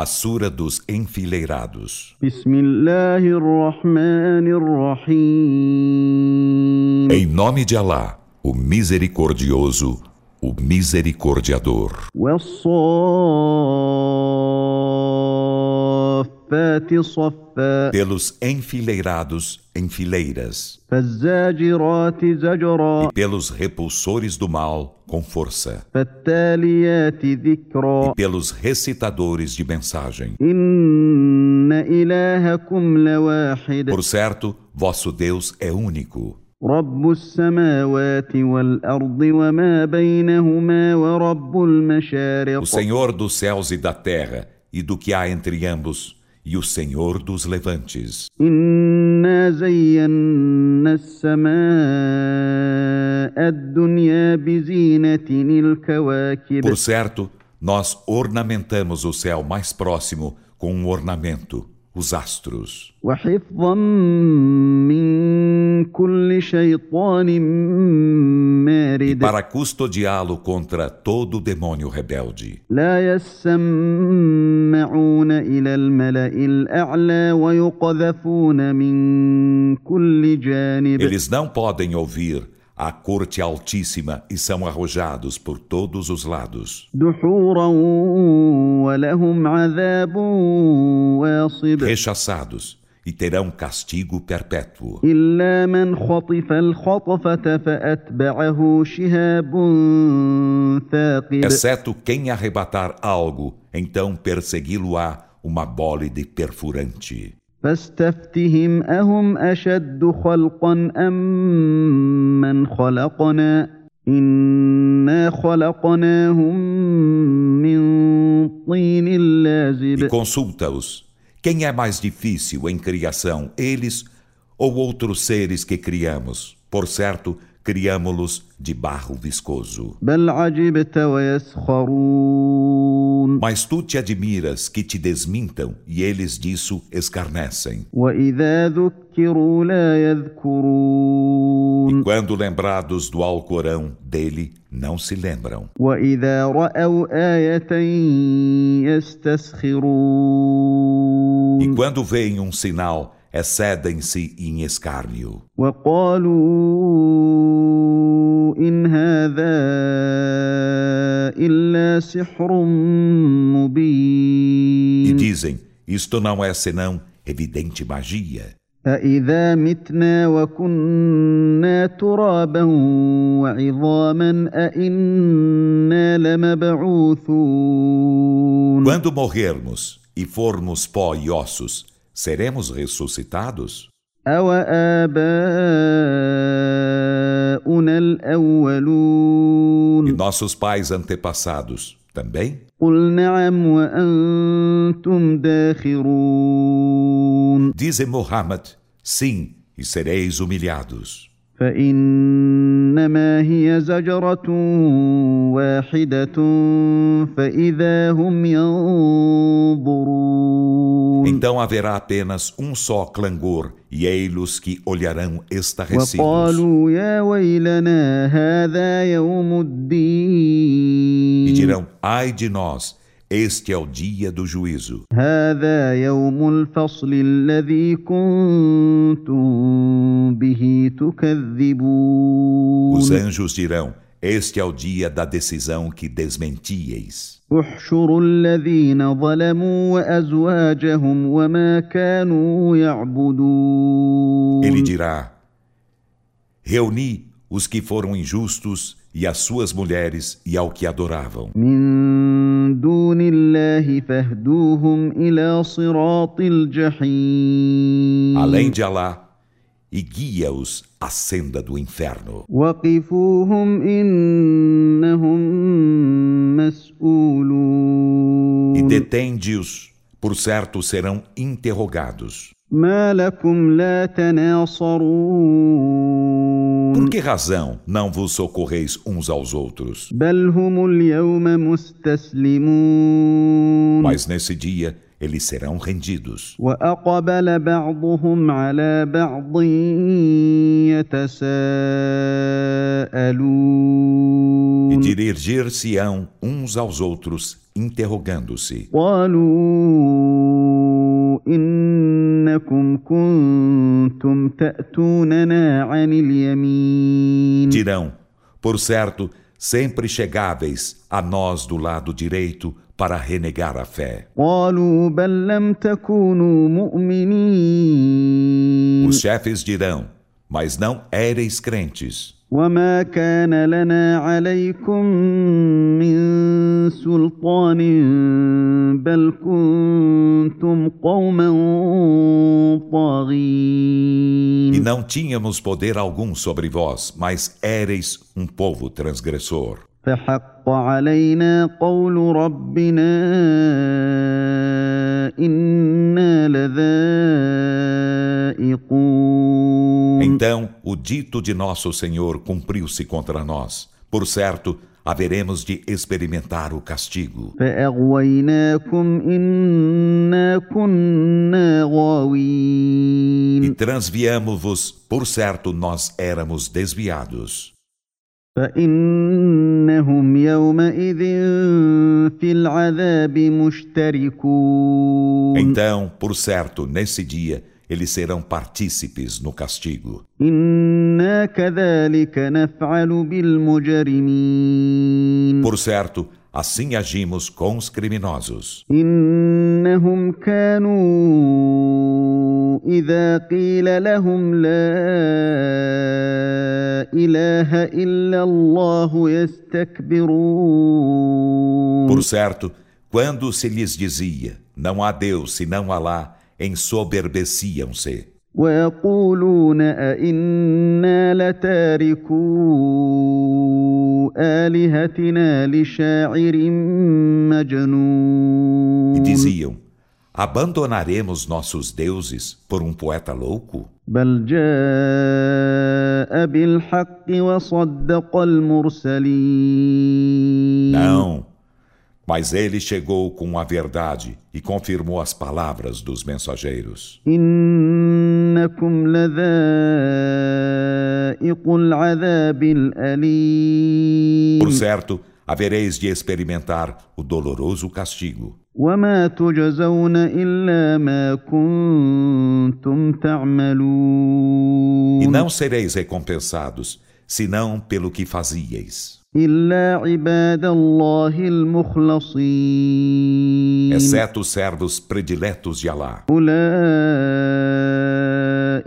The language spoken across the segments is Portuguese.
A Sura dos Enfileirados. Em nome de Alá, o Misericordioso, o Misericordiador والصافات صفا Pelos enfileirados em fileiras, فالزاجرات زجرا e pelos repulsores do mal com força, فالتاليات ذكرا e pelos recitadores de mensagem. إن إلهكم لواحد Por certo, vosso Deus é único. رب السماوات والأرض وما بينهما ورب المشارق O Senhor dos céus e da terra, e do que há entre ambos, e o Senhor dos levantes. Por certo, nós ornamentamos o céu mais próximo com um ornamento, os astros. E para custodiá-lo contra todo demônio rebelde. Eles não podem ouvir a corte altíssima e são arrojados por todos os lados. Rechaçados e terão castigo perpétuo. إلا من خطف الخطفة فأتبعه شهاب ثاقب Exceto quem arrebatar algo, então persegui-lo-á uma bólide perfurante. فاستفتهم أهم أشد خلقا أم من خلقنا إنا خلقناهم من طين E لازب consulta-os. Quem é mais difícil em criação, eles ou outros seres que criamos? Por certo, criámo-los de barro viscoso. Mas tu te admiras que te desmintam e eles disso escarnecem. E quando lembrados do Alcorão, dele não se lembram. E quando veem um sinal, excedem-se em escárnio. وقالوا إن هذا إلا سحر E مبين dizem: Isto não é senão evidente magia. أإذا متنا وكنا ترابا وعظاما أإنا لمبعوثون Quando morrermos e formos pó e ossos, seremos ressuscitados? E nossos pais antepassados também? Dizem Muhammad, sim, e sereis humilhados. فإنما هي زجرة واحدة فإذا هم ينظرون Então haverá apenas um só clangor, e ei-los que olharão estarrecidos. وقالوا يا ويلنا هذا يوم E الدين dirão: Ai de nós, Este é o dia do juízo. Os anjos dirão: Este é o dia da decisão que desmentieis. Ele dirá: Reuni os que foram injustos e às suas mulheres e ao que adoravam. Além de Alá, e guia-os à senda do inferno. E detende-os por certo, serão interrogados. Por que razão não vos socorreis uns aos outros? Mas nesse dia, eles serão rendidos. E dirigir-se-ão uns aos outros, interrogando-se. Dirão, por certo, sempre chegáveis a nós do lado direito, para renegar a fé. قالوا بل لم تكونوا مؤمنين Os chefes dirão, mas não éreis crentes. وما كان لنا عليكم من سلطان بل كنتم قوما E طاغين não tínhamos poder algum sobre vós, mas éreis um povo transgressor. فحق علينا قول ربنا انا لذائقون Então o dito de nosso Senhor cumpriu-se contra nós. Por certo, haveremos de experimentar o castigo. فاغويناكم انا كنا E غاوين transviamo-vos, por certo, nós éramos desviados. فانهم يومئذ في العذاب مشتركون Então, por certo, nesse dia, eles serão partícipes no castigo. انا كذلك نفعل بالمجرمين Por certo, assim agimos com os criminosos. انهم كانوا اذا قيل لهم لا اله الا الله يستكبرون Por certo, quando se lhes dizia, não há Deus senão Alá, ensoberbeciam-se. ويقولون أئنا لتاركو آلهتنا لشاعر E مجنون Diziam: Abandonaremos nossos deuses por um poeta louco? Não, mas ele chegou com a verdade e confirmou as palavras dos mensageiros. Por certo, havereis de experimentar o doloroso castigo. E não sereis recompensados, senão pelo que fazieis. Exceto os servos prediletos de Allah.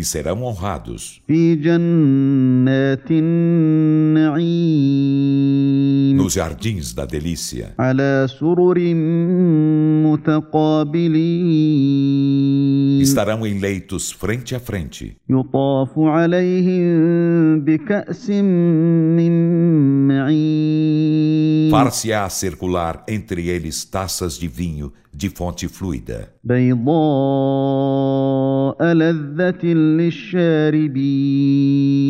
e serão honrados. Nos jardins da delícia. Estarão em leitos frente a frente. Far-se-á circular entre eles taças de vinho de fonte fluida.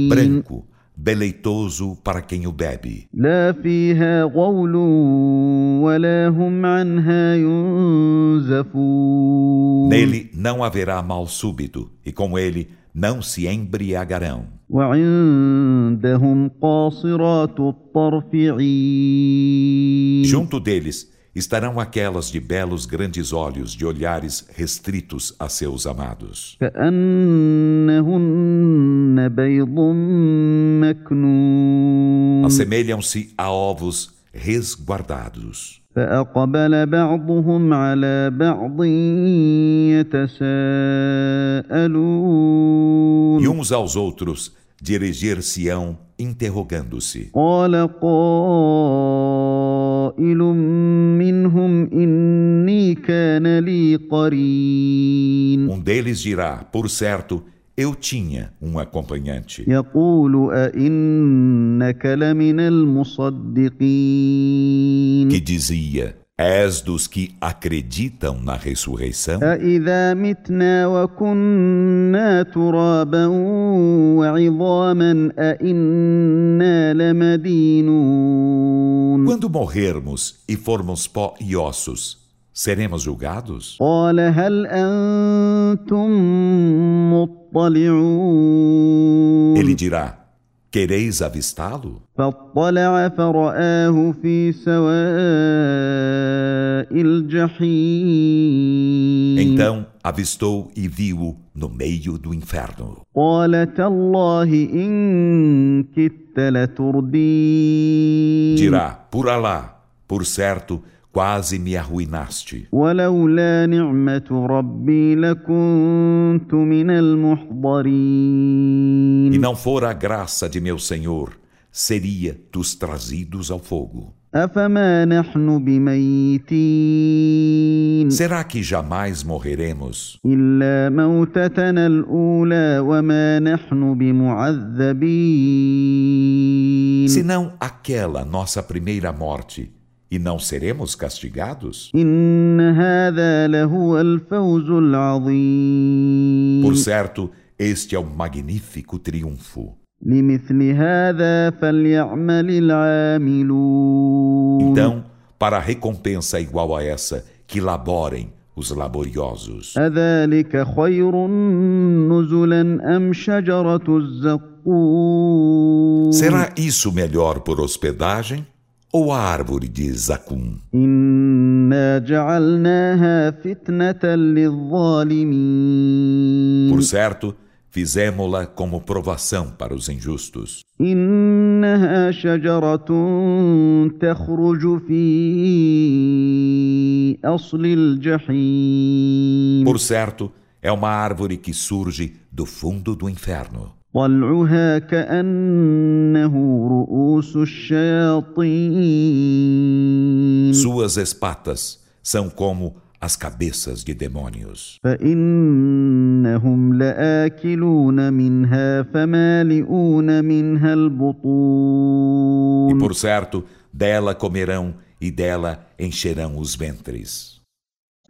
Branco, deleitoso para quem o bebe. Nele não haverá mal súbito, e com ele não se embriagarão. Junto deles, estarão aquelas de belos grandes olhos de olhares restritos a seus amados. كأنهن بيض مكنون Assemelham-se a ovos resguardados. فأقبل بعضهم على بعض يتساءلون E uns aos outros dirigir-se-ão interrogando-se. قال قائل Um deles dirá, por certo, eu tinha um acompanhante. Que dizia, És dos que acreditam na ressurreição? Quando morrermos e formos pó e ossos, seremos julgados? Ele dirá. Quereis avistá-lo? Então avistou e viu no meio do inferno. Dirá: Por Alá, por certo, quase me arruinaste. E não fora a graça de meu Senhor, seria dos trazidos ao fogo. Será que jamais morreremos? Se não aquela nossa primeira morte e não seremos castigados? Por certo, este é o um magnífico triunfo. Então, para recompensa é igual a essa, que laborem os laboriosos. Será isso melhor por hospedagem ou a árvore de Zacum? إنا جعلناها فتنة للظالمين Por certo, fizemo-la como provação para os injustos. إنها شجرة تخرج في أصل الجحيم Por certo, é uma árvore que surge do fundo do inferno. طلعها كأنه رؤوس الشياطين Suas espatas são como as cabeças de demônios. فإنهم لآكلون منها فمالئون منها E البطون por certo, dela comerão e dela encherão os ventres.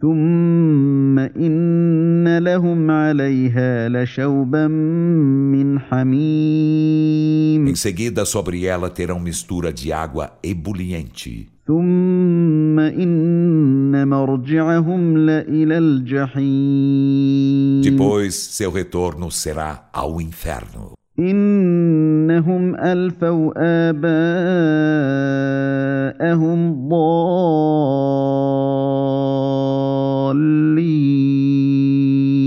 ثم إن لهم عليها لشوبا من حميم Em seguida, sobre ela terão mistura de água ebuliente. ثم إن مرجعهم لإلى الجحيم Depois, seu retorno será ao inferno. إنهم ألفوا آباءهم ضالين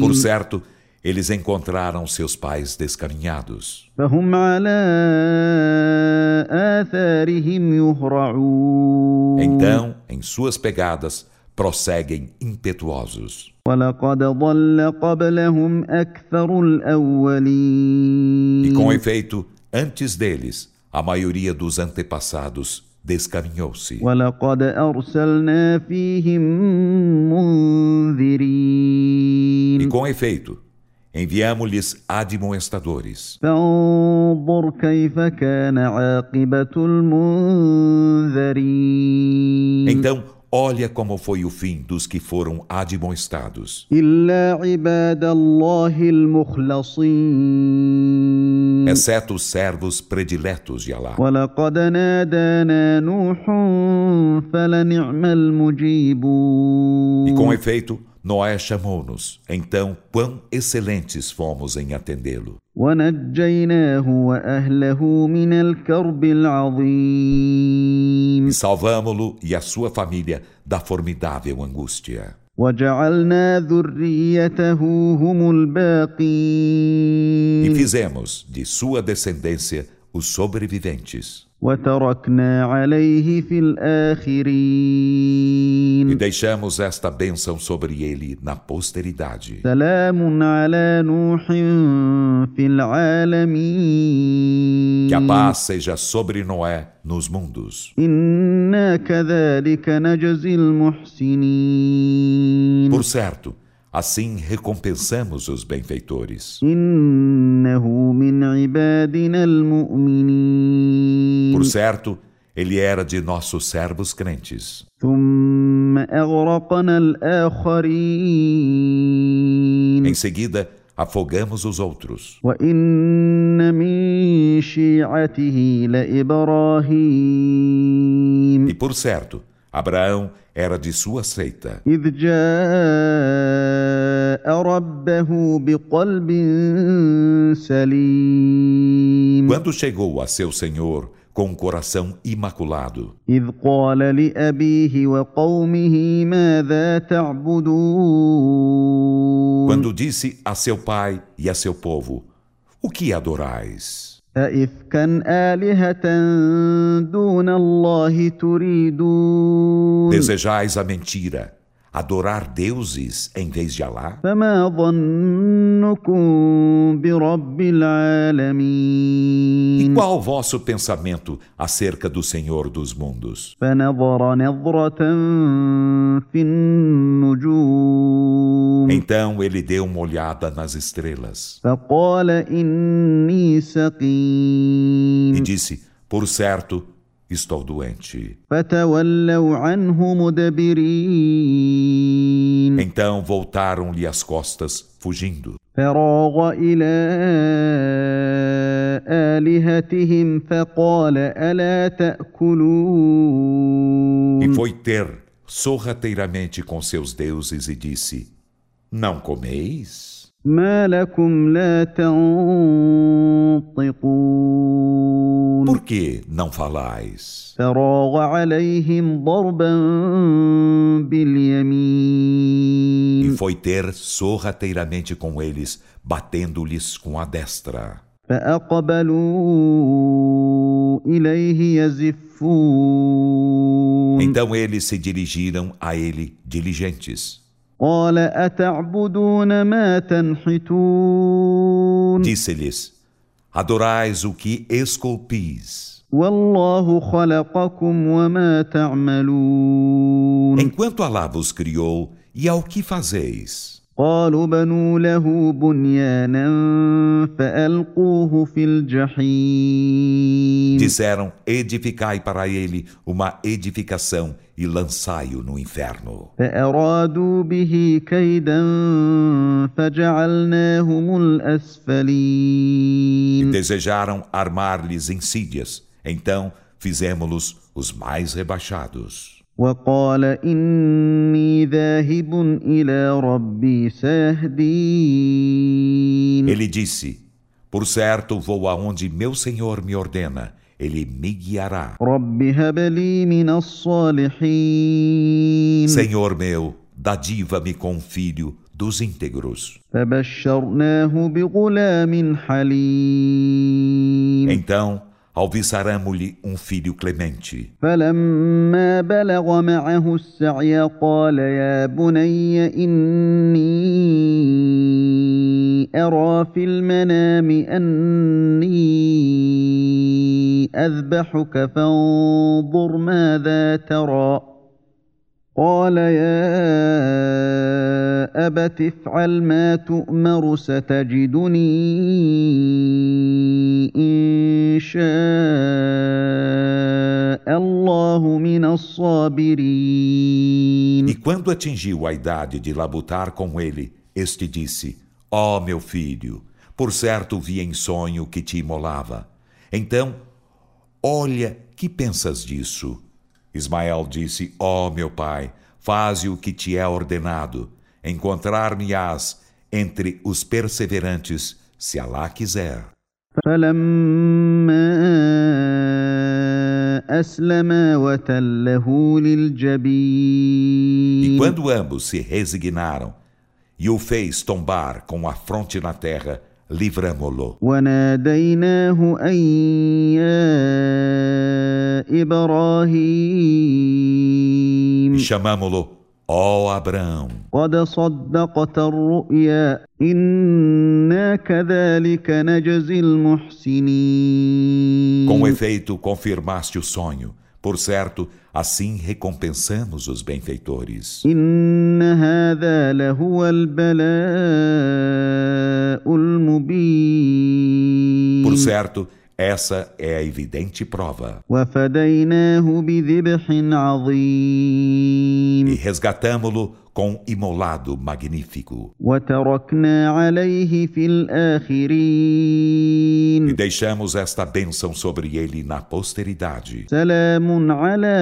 por certo, eles encontraram seus pais descaminhados. Então, em suas pegadas, prosseguem impetuosos. E com efeito, antes deles, a maioria dos antepassados descaminhou-se. E com efeito, enviamos-lhes admoestadores. Então, Olha como foi o fim dos que foram admoestados exceto os servos prediletos de Allah. E com efeito, Noé chamou-nos, então quão excelentes fomos em atendê-lo. E salvamo-lo e a sua família da formidável angústia. E fizemos de sua descendência os sobreviventes. E deixamos esta bênção sobre ele na posteridade. Que a paz seja sobre Noé nos mundos. إنا كذلك نجزي المحسنين Por certo, assim recompensamos os benfeitores. إنه من عبادنا المؤمنين Por certo, Ele era de nossos servos crentes. ثم اغرقنا الاخرين Em seguida, afogamos os outros. وان من شيعته لابراهيم E por certo, Abraão era de sua seita. Quando chegou a seu Senhor, com um coração imaculado. Quando disse a seu pai e a seu povo: O que adorais? أئفكا آلهة دون الله تريدون Desejais a mentira, adorar deuses em vez de Alá? فما ظنكم برب E العالمين qual o vosso pensamento acerca do Senhor dos mundos? فنظر نظرة في النجوم então ele deu uma olhada nas estrelas. E disse: Por certo, estou doente. Então voltaram-lhe as costas, fugindo. E foi ter sorrateiramente com seus deuses e disse: não comeis? Por que não falais? E foi ter sorrateiramente com eles, batendo-lhes com a destra. Então eles se dirigiram a ele diligentes. Disse-lhes, adorais o que esculpis. Enquanto Allah vos criou e ao que fazeis. قالوا بنوا له بنيانا فألقوه في الجحيم Disseram: Edificai para ele uma edificação e lançai-o no inferno. فأرادوا به كيدا فجعلناهم E الأسفلين desejaram armar-lhes insídias, então fizemos-los os mais rebaixados. وقال إني ذاهب إلى ربي سيهدين Ele disse: Por certo, vou aonde meu Senhor me ordena, ele me guiará. رب هب لي من الصالحين Senhor meu, dadiva-me com um filho dos íntegros. فبشرناه بغلام حليم Então, alviçaramo-lhe um filho clemente. فلما بلغ معه السعي قال يا بني إني أرى في المنام أني أذبحك فانظر ماذا ترى قال يا أبت افعل ما تؤمر ستجدني إن شاء الله من الصابرين E quando atingiu a idade de labutar com ele, este disse: Ó meu filho, por certo vi em sonho que te imolava. Então, olha, que pensas disso? Ismael disse: Ó oh, meu pai, faze o que te é ordenado. Encontrar-me-ás entre os perseverantes, se Alá quiser. E quando ambos se resignaram e o fez tombar com a fronte na terra, livramo-lo. E chamámo-lo, ó oh, Abraão. Com efeito, confirmaste o sonho. Por certo, assim recompensamos os benfeitores. Por certo, Essa é a evidente prova. وفديناه بذبح عظيم E resgatamo-lo com imolado magnífico. وتركنا عليه في E الآخرين deixamos esta bênção sobre ele na posteridade. سلام على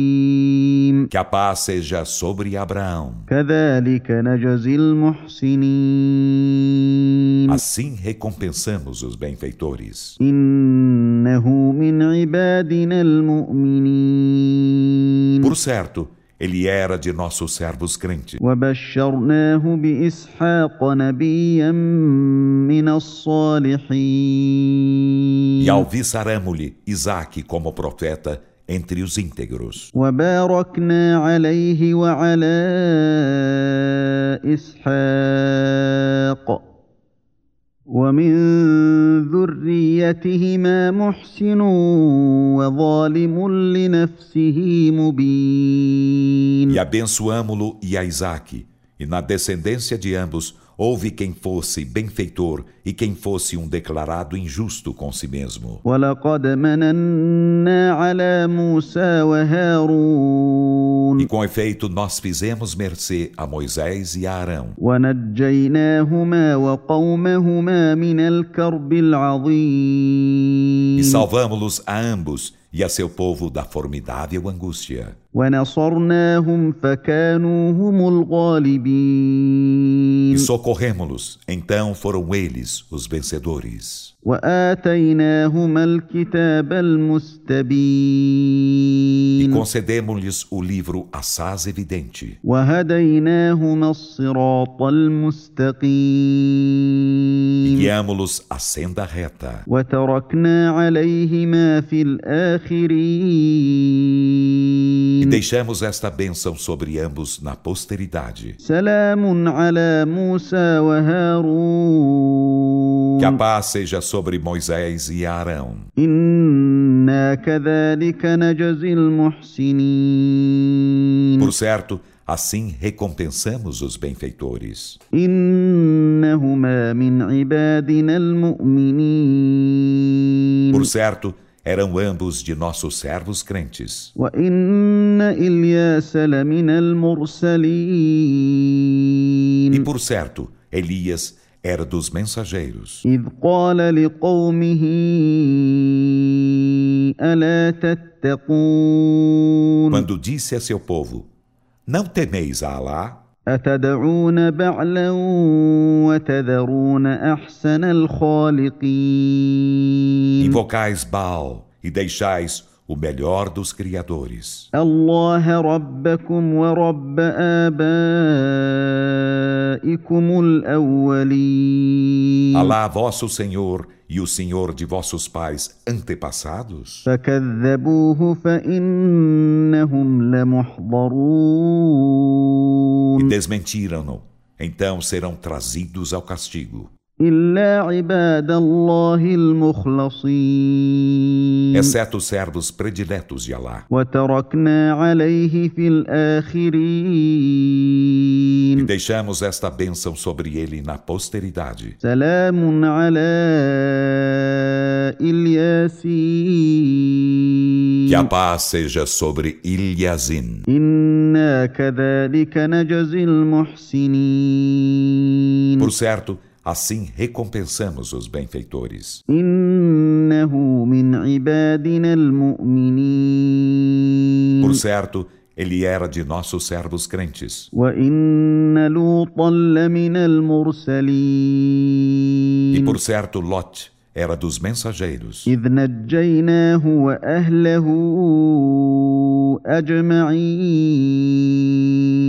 إبراهيم Que a paz seja sobre Abraão. كذلك نجزي المحسنين Assim recompensamos os benfeitores. إنه من عبادنا المؤمنين Por certo, ele era de nossos servos crentes. وبشرناه بإسحاق نبيا من الصالحين E alviçaramo-lhe Isaque como profeta entre os íntegros. وباركنا عليه وعلى اسحاق ومن ذريتهما محسن وظالم لنفسه مبين E abençoamo-lo e a Isaque. E na descendência de ambos houve quem fosse benfeitor e quem fosse um declarado injusto com si mesmo. ولقد مننا على موسى وهارون e com efeito, nós fizemos mercê a Moisés e a Arão. E salvamos-los a ambos e a seu povo da formidável angústia. ونصرناهم فكانوا هم E الغالبين socorremo-los, então foram eles os vencedores. واتيناهما الكتاب E المستبين concedemos-lhes o livro assaz evidente. وهديناهما الصراط E المستقيم guiamo-los à senda reta. وتركنا عليهما في E الآخرين deixamos esta bênção sobre ambos na posteridade. Que a paz seja sobre Moisés e Arão. Por certo, Assim recompensamos os benfeitores. Por certo, eram ambos de nossos servos crentes. E por certo, Elias era dos mensageiros. Quando disse a seu povo: Não temeis a Alá? أتدعون بعلا وتذرون أحسن الخالقين Invocais Baal e deixais o melhor dos criadores. الله ربكم ورب آبائكم الأولين Alá, vosso Senhor e o Senhor de vossos pais antepassados? فكذبوه فإنهم E desmentiram-no. Então serão trazidos ao castigo. Exceto os servos prediletos de Allah. E deixamos esta bênção sobre ele na posteridade. Salamun ala Ilyasin. Que a paz seja sobre Ilhazin. Por certo, assim recompensamos os benfeitores. Por certo, ele era de nossos servos crentes. E por certo, Lot era dos mensageiros.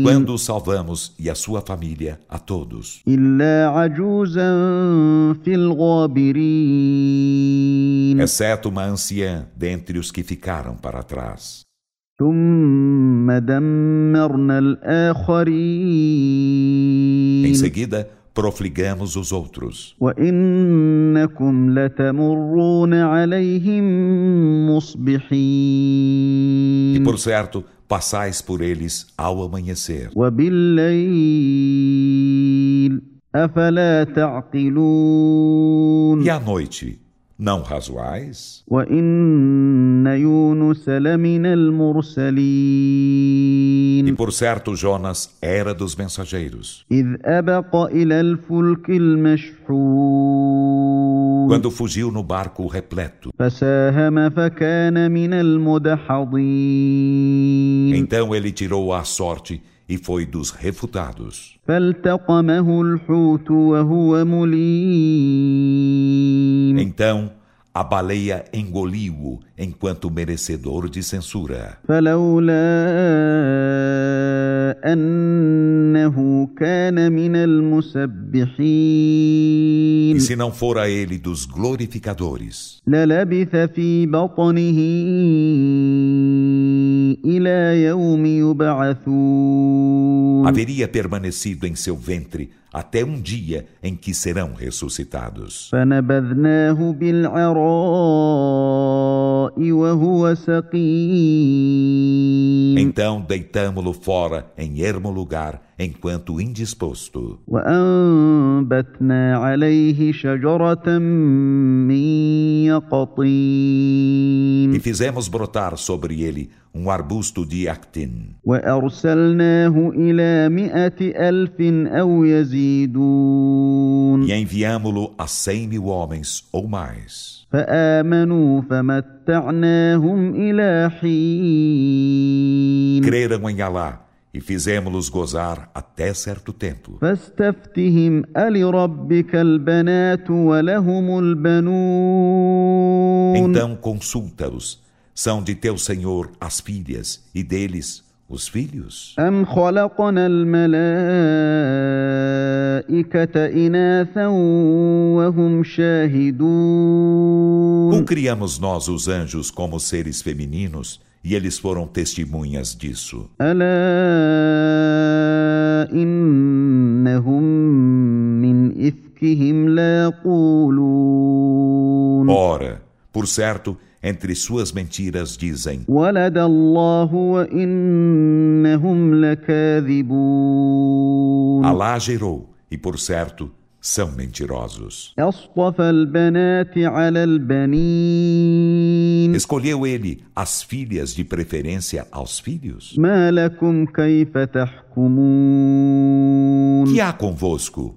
Quando o salvamos e a sua família, a todos. Exceto uma anciã dentre os que ficaram para trás. Em seguida, profligamos os outros. وإنكم لتمرون عليهم E مصبحين por certo, passais por eles ao amanhecer. وبالليل أفلا تعقلون E à noite, não razoais? وإن يونس لمن E por certo, Jonas era dos mensageiros. Quando fugiu no barco repleto. Então ele tirou a sorte e foi dos refutados. Então a baleia engoliu-o enquanto merecedor de censura. E se não fora ele dos glorificadores, haveria permanecido em seu ventre até um dia em que serão ressuscitados. Então deitámo-lo fora em ermo lugar enquanto indisposto e fizemos brotar sobre ele um arbusto de actin. E enviámo-lo a cem mil homens ou mais. Creram em Alá e fizemos-los gozar até certo tempo. Então consulta-os. São de teu Senhor as filhas e deles os filhos? أم خلقنا الملائكة إناثا وهم شاهدون Ou criamos nós os anjos como seres femininos e eles foram testemunhas disso? ألا إنهم من إفكهم ليقولون Ora, por certo, entre suas mentiras dizem: Alá gerou, e por certo, são mentirosos. Escolheu ele as filhas de preferência aos filhos? Que há convosco?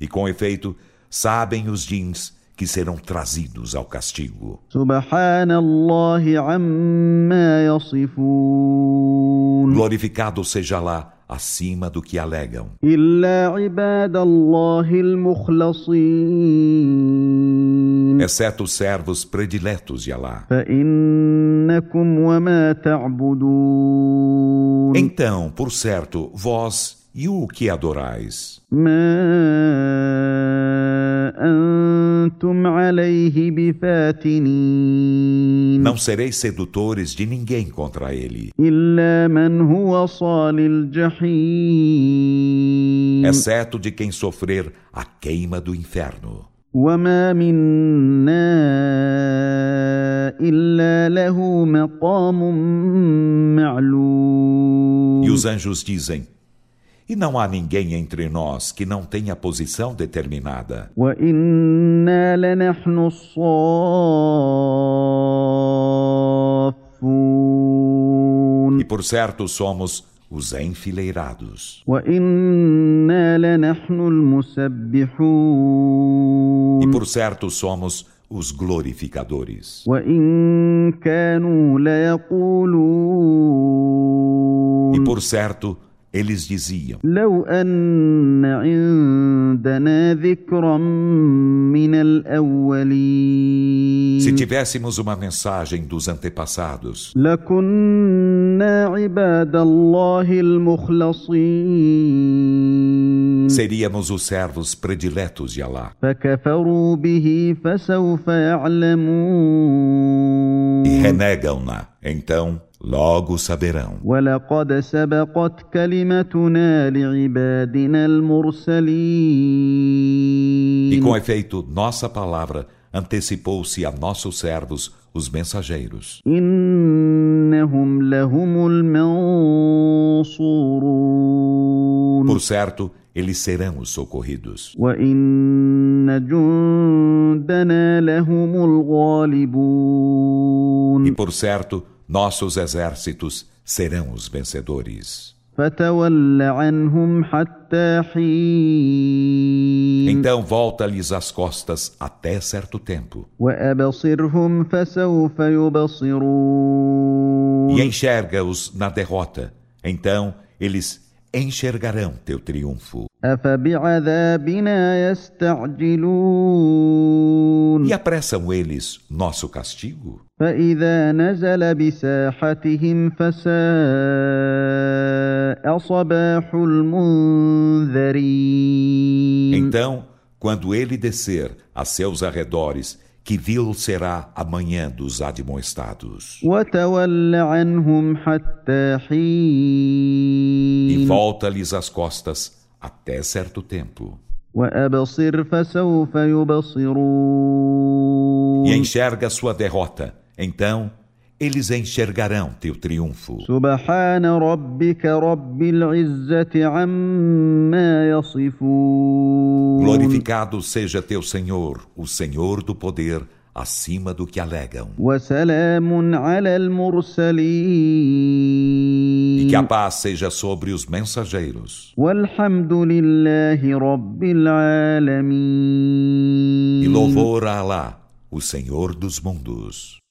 E com efeito, sabem os djins que serão trazidos ao castigo. Glorificado seja lá acima do que alegam. Exceto os servos prediletos de Alá. Então, por certo, vós e o que adorais, ما أنتم عليه بفاتنين não sereis sedutores de ninguém contra ele, إلا من هو صال الجحيم exceto de quem sofrer a queima do inferno. وما منا إلا له مقام معلوم E os anjos dizem: e não há ninguém entre nós que não tenha posição determinada. E por certo somos os enfileirados. E por certo somos os glorificadores. E por certo, eles diziam: Se tivéssemos uma mensagem dos antepassados, seríamos os servos prediletos de Allah. E renegam-na, então Logo saberão. E com efeito, nossa palavra antecipou-se a nossos servos, os mensageiros. Por certo, eles serão os socorridos. E por certo, nossos exércitos serão os vencedores. Então volta-lhes as costas até certo tempo. E enxerga-os na derrota. Então eles enxergarão teu triunfo. E apressam eles nosso castigo? Então, quando ele descer a seus arredores, que vil será a manhã dos admoestados. E volta-lhes as costas até certo tempo. E enxerga sua derrota, então eles enxergarão teu triunfo. Glorificado seja teu Senhor, o Senhor do poder, acima do que alegam. Que a paz seja sobre os mensageiros. E louvor a Allah, o Senhor dos mundos.